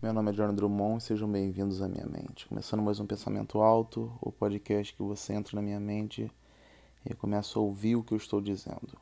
Meu nome é John Drummond e sejam bem-vindos à minha mente. Começando mais um Pensamento Alto, o podcast que você entra na minha mente e começa a ouvir o que eu estou dizendo.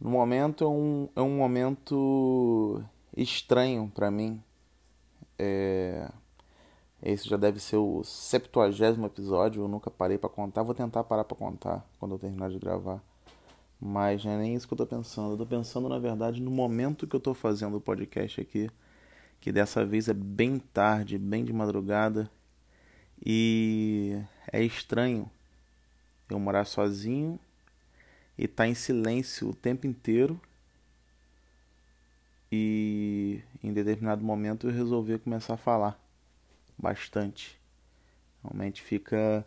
No momento é um, é um momento estranho para mim. É... Esse já deve ser o 70 episódio, eu nunca parei para contar. Vou tentar parar para contar quando eu terminar de gravar. Mas não é nem isso que eu tô pensando. Eu tô pensando, na verdade, no momento que eu tô fazendo o podcast aqui que dessa vez é bem tarde, bem de madrugada, e é estranho eu morar sozinho e estar tá em silêncio o tempo inteiro. E em determinado momento eu resolvi começar a falar bastante. Realmente fica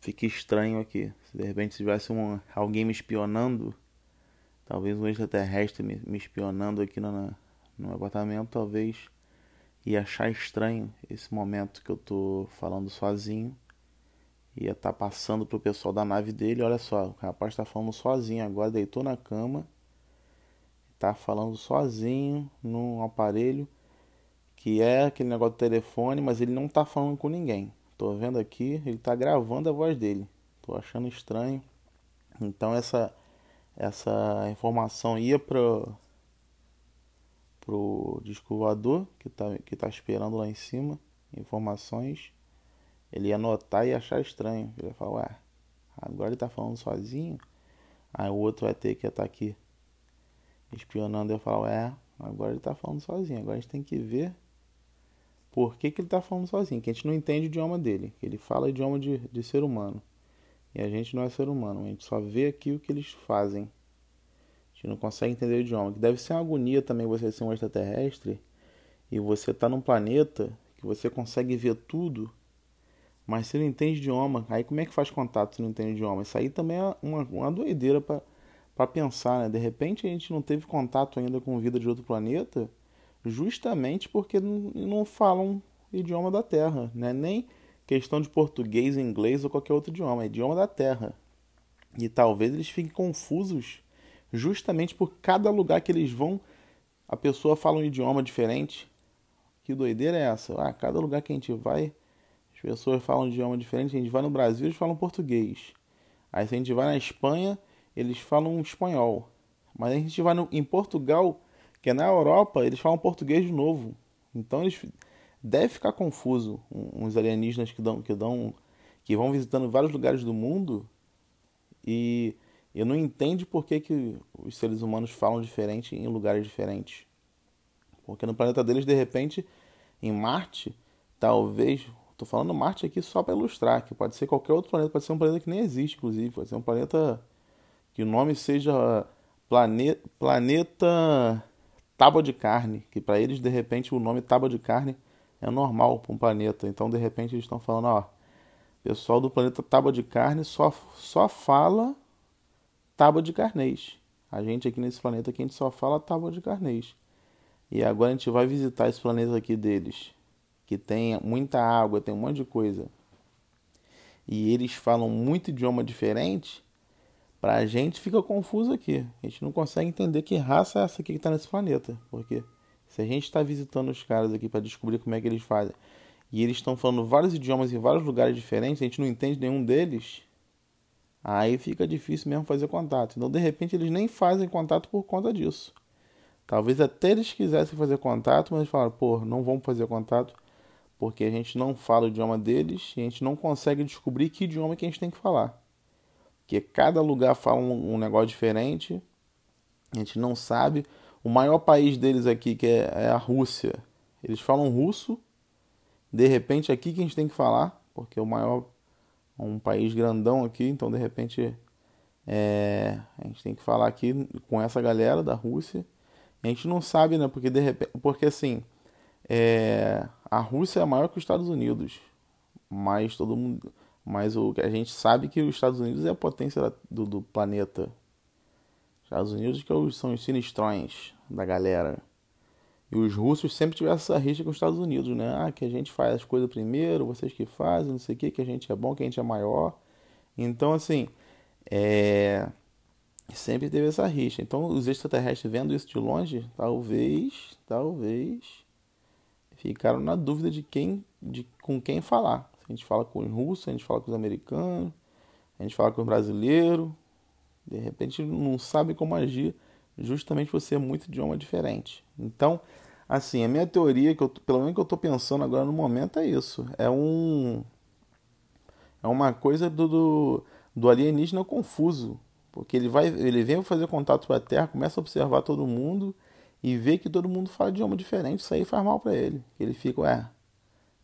fica estranho aqui. Se de repente tivesse um, alguém me espionando, talvez um extraterrestre me, me espionando aqui no, no apartamento, talvez ia achar estranho esse momento que eu tô falando sozinho. Ia estar tá passando pro pessoal da nave dele, olha só, o rapaz está falando sozinho agora, deitou na cama, tá falando sozinho num aparelho que é aquele negócio do telefone, mas ele não tá falando com ninguém. Tô vendo aqui, ele tá gravando a voz dele. Tô achando estranho. Então essa essa informação ia pro pro disco voador que tá, que tá esperando lá em cima informações. Ele ia notar e achar estranho. Ele ia falar, ué, agora ele tá falando sozinho. Aí o outro vai ter que estar tá aqui espionando e falar, ué, agora ele tá falando sozinho. Agora a gente tem que ver por que, que ele tá falando sozinho. Que a gente não entende o idioma dele. Ele fala idioma de, de ser humano. E a gente não é ser humano. A gente só vê aqui o que eles fazem que não consegue entender o idioma. Que deve ser uma agonia também você ser um extraterrestre e você tá num planeta que você consegue ver tudo, mas você não entende idioma. Aí como é que faz contato se não entende idioma? Isso aí também é uma, uma doideira para pensar, né? De repente a gente não teve contato ainda com vida de outro planeta justamente porque não, não falam idioma da Terra, né? Nem questão de português, inglês ou qualquer outro idioma, é idioma da Terra. E talvez eles fiquem confusos justamente por cada lugar que eles vão, a pessoa fala um idioma diferente. Que doideira é essa? Ah, cada lugar que a gente vai, as pessoas falam um idioma diferente. A gente vai no Brasil, eles falam português. Aí se a gente vai na Espanha, eles falam espanhol. Mas a gente vai no, em Portugal, que é na Europa, eles falam português de novo. Então eles deve ficar confuso uns alienígenas que dão que dão que vão visitando vários lugares do mundo e e não entende por que, que os seres humanos falam diferente em lugares diferentes. Porque no planeta deles, de repente, em Marte, talvez. Estou falando Marte aqui só para ilustrar, que pode ser qualquer outro planeta, pode ser um planeta que nem existe, inclusive, pode ser um planeta que o nome seja plane, Planeta Tábua de Carne, que para eles, de repente, o nome Tábua de Carne é normal para um planeta. Então, de repente, eles estão falando, ó, pessoal do planeta Tábua de Carne só, só fala tábua de carnês. A gente aqui nesse planeta aqui a gente só fala tábua de carnês. E agora a gente vai visitar esse planeta aqui deles, que tem muita água, tem um monte de coisa. E eles falam muito idioma diferente. Pra gente fica confuso aqui. A gente não consegue entender que raça é essa aqui que tá nesse planeta. Porque se a gente está visitando os caras aqui para descobrir como é que eles fazem, e eles estão falando vários idiomas em vários lugares diferentes, a gente não entende nenhum deles, Aí fica difícil mesmo fazer contato. Então, de repente, eles nem fazem contato por conta disso. Talvez até eles quisessem fazer contato, mas falaram, pô, não vamos fazer contato porque a gente não fala o idioma deles e a gente não consegue descobrir que idioma que a gente tem que falar. Porque cada lugar fala um, um negócio diferente, a gente não sabe. O maior país deles aqui, que é, é a Rússia, eles falam russo. De repente, aqui que a gente tem que falar, porque o maior um país grandão aqui, então de repente é, a gente tem que falar aqui com essa galera da Rússia. A gente não sabe, né? Porque de repente, porque assim, é, a Rússia é maior que os Estados Unidos, mas todo mundo, mas o que a gente sabe que os Estados Unidos é a potência do, do planeta. Estados Unidos que são os sinistrões da galera. E os russos sempre tiveram essa rixa com os Estados Unidos, né? Ah, que a gente faz as coisas primeiro, vocês que fazem, não sei o que, que a gente é bom, que a gente é maior. Então, assim, é... sempre teve essa rixa. Então, os extraterrestres vendo isso de longe, talvez, talvez, ficaram na dúvida de quem, de com quem falar. A gente fala com os russos, a gente fala com os americanos, a gente fala com os brasileiros. De repente não sabe como agir, justamente por ser muito idioma diferente. Então, assim, a minha teoria, que eu, pelo menos que eu estou pensando agora no momento, é isso. É um. É uma coisa do, do, do alienígena confuso. Porque ele vai, ele vem fazer contato com a Terra, começa a observar todo mundo e vê que todo mundo fala idioma diferente, isso aí faz mal para ele. Ele fica, ué,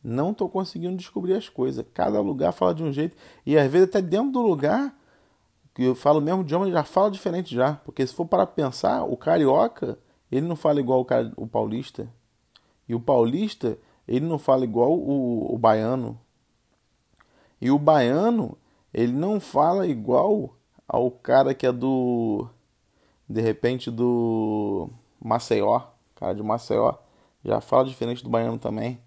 não estou conseguindo descobrir as coisas. Cada lugar fala de um jeito e às vezes até dentro do lugar que eu falo o mesmo idioma, já fala diferente já, porque se for para pensar, o carioca, ele não fala igual o, o paulista. E o paulista, ele não fala igual o, o baiano. E o baiano, ele não fala igual ao cara que é do. De repente do Maceió. Cara de Maceió. Já fala diferente do baiano também.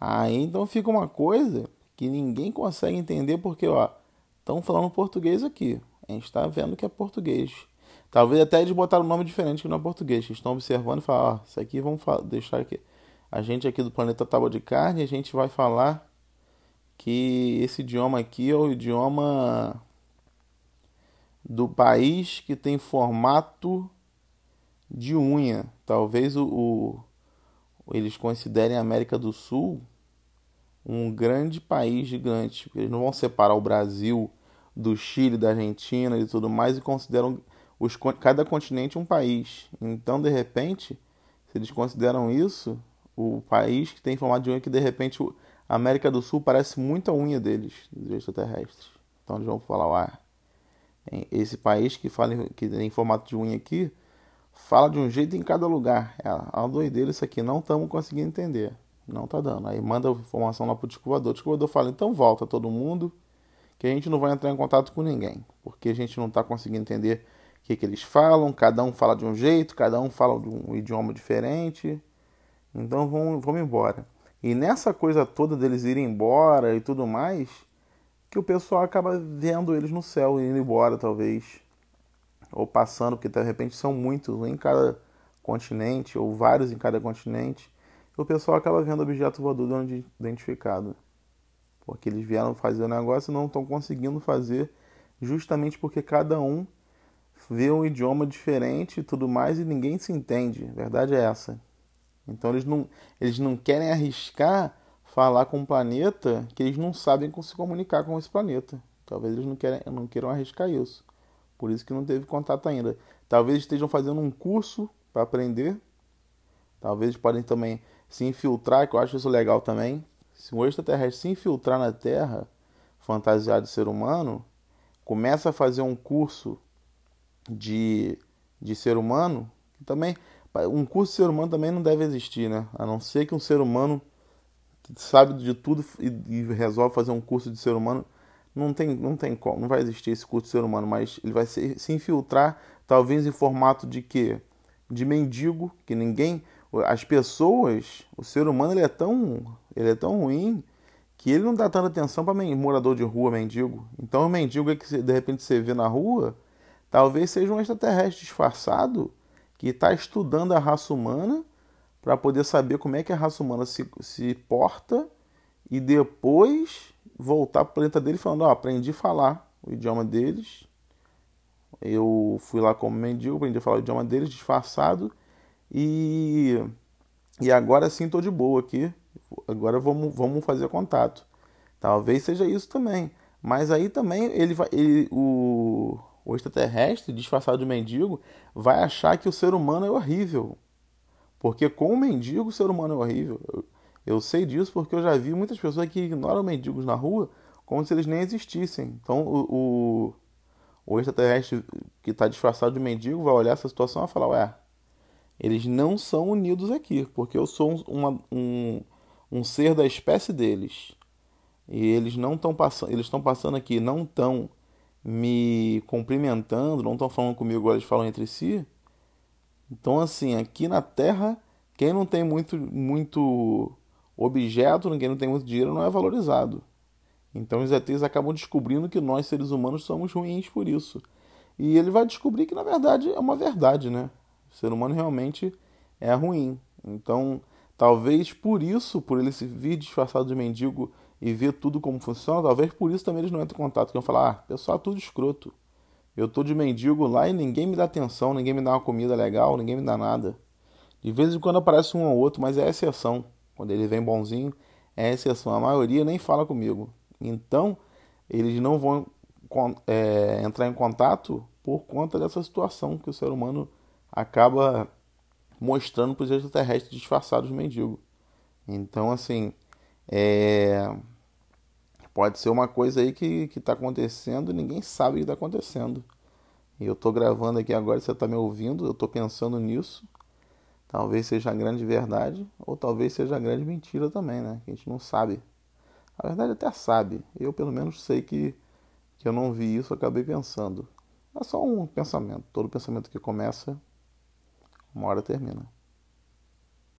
Aí então fica uma coisa que ninguém consegue entender porque, ó, estão falando português aqui. A gente está vendo que é português. Talvez até eles botaram um nome diferente que não é português. Eles estão observando e falam, ó, isso aqui vamos deixar aqui. A gente aqui do planeta Tábua de Carne, a gente vai falar que esse idioma aqui é o idioma do país que tem formato de unha. Talvez o, o eles considerem a América do Sul um grande país gigante. Eles não vão separar o Brasil do Chile, da Argentina e tudo mais e consideram os, cada continente um país. Então, de repente, se eles consideram isso, o país que tem formato de unha, que de repente a América do Sul parece muito a unha deles, dos extraterrestres. Então eles vão falar, ah, esse país que fala que tem formato de unha aqui fala de um jeito em cada lugar. É uma doideira isso aqui, não estamos conseguindo entender. Não tá dando. Aí manda a informação lá pro descobridor. O descobridor fala, então volta todo mundo, que a gente não vai entrar em contato com ninguém, porque a gente não está conseguindo entender o que, que eles falam, cada um fala de um jeito, cada um fala de um idioma diferente. Então vamos, vamos embora. E nessa coisa toda deles irem embora e tudo mais, que o pessoal acaba vendo eles no céu, indo embora, talvez. Ou passando, porque de repente são muitos em cada continente, ou vários em cada continente. O pessoal acaba vendo objeto voador identificado. Porque eles vieram fazer o negócio e não estão conseguindo fazer, justamente porque cada um vê um idioma diferente e tudo mais e ninguém se entende. A verdade é essa. Então eles não, eles não querem arriscar falar com um planeta que eles não sabem como se comunicar com esse planeta. Talvez eles não, querem, não queiram arriscar isso. Por isso que não teve contato ainda. Talvez estejam fazendo um curso para aprender. Talvez podem também se infiltrar, que eu acho isso legal também. Se um extraterrestre se infiltrar na Terra, fantasiado de ser humano, começa a fazer um curso de, de ser humano, também um curso de ser humano também não deve existir, né? A não ser que um ser humano que sabe de tudo e, e, resolve fazer um curso de ser humano, não tem, não tem como, não vai existir esse curso de ser humano, mas ele vai se, se infiltrar, talvez em formato de quê? De mendigo, que ninguém, as pessoas, o ser humano ele é tão, ele é tão ruim que ele não dá tanta atenção para morador de rua, mendigo. Então o mendigo é que de repente você vê na rua, talvez seja um extraterrestre disfarçado que está estudando a raça humana para poder saber como é que a raça humana se, se porta e depois voltar para o planeta dele falando, ó, oh, aprendi a falar o idioma deles. Eu fui lá como mendigo, aprendi a falar o idioma deles disfarçado e e agora sim estou de boa aqui. Agora vamos, vamos fazer contato. Talvez seja isso também. Mas aí também ele vai. Ele, o, o extraterrestre, disfarçado de mendigo, vai achar que o ser humano é horrível. Porque com o mendigo o ser humano é horrível. Eu, eu sei disso porque eu já vi muitas pessoas que ignoram mendigos na rua como se eles nem existissem. Então o, o, o extraterrestre que está disfarçado de mendigo vai olhar essa situação e falar, ué, eles não são unidos aqui, porque eu sou um, uma, um, um ser da espécie deles. E eles não estão passando, eles estão passando aqui, não estão me cumprimentando, não estão falando comigo, agora eles falam entre si. Então, assim, aqui na Terra, quem não tem muito, muito objeto, quem não tem muito dinheiro, não é valorizado. Então, os ETs acabam descobrindo que nós, seres humanos, somos ruins por isso. E ele vai descobrir que, na verdade, é uma verdade, né? O ser humano realmente é ruim. Então, Talvez por isso, por ele se vir disfarçado de mendigo e ver tudo como funciona, talvez por isso também eles não entram em contato. Que vão falar, ah, pessoal, tudo escroto. Eu tô de mendigo lá e ninguém me dá atenção, ninguém me dá uma comida legal, ninguém me dá nada. De vez em quando aparece um ou outro, mas é exceção. Quando ele vem bonzinho, é exceção. A maioria nem fala comigo. Então, eles não vão é, entrar em contato por conta dessa situação que o ser humano acaba mostrando para os extraterrestres disfarçados de mendigo. Então, assim, é... pode ser uma coisa aí que está acontecendo e ninguém sabe o que está acontecendo. E eu estou gravando aqui agora, você está me ouvindo, eu estou pensando nisso. Talvez seja a grande verdade, ou talvez seja a grande mentira também, né? A gente não sabe. A verdade até sabe. Eu, pelo menos, sei que, que eu não vi isso, acabei pensando. É só um pensamento. Todo pensamento que começa, uma hora termina.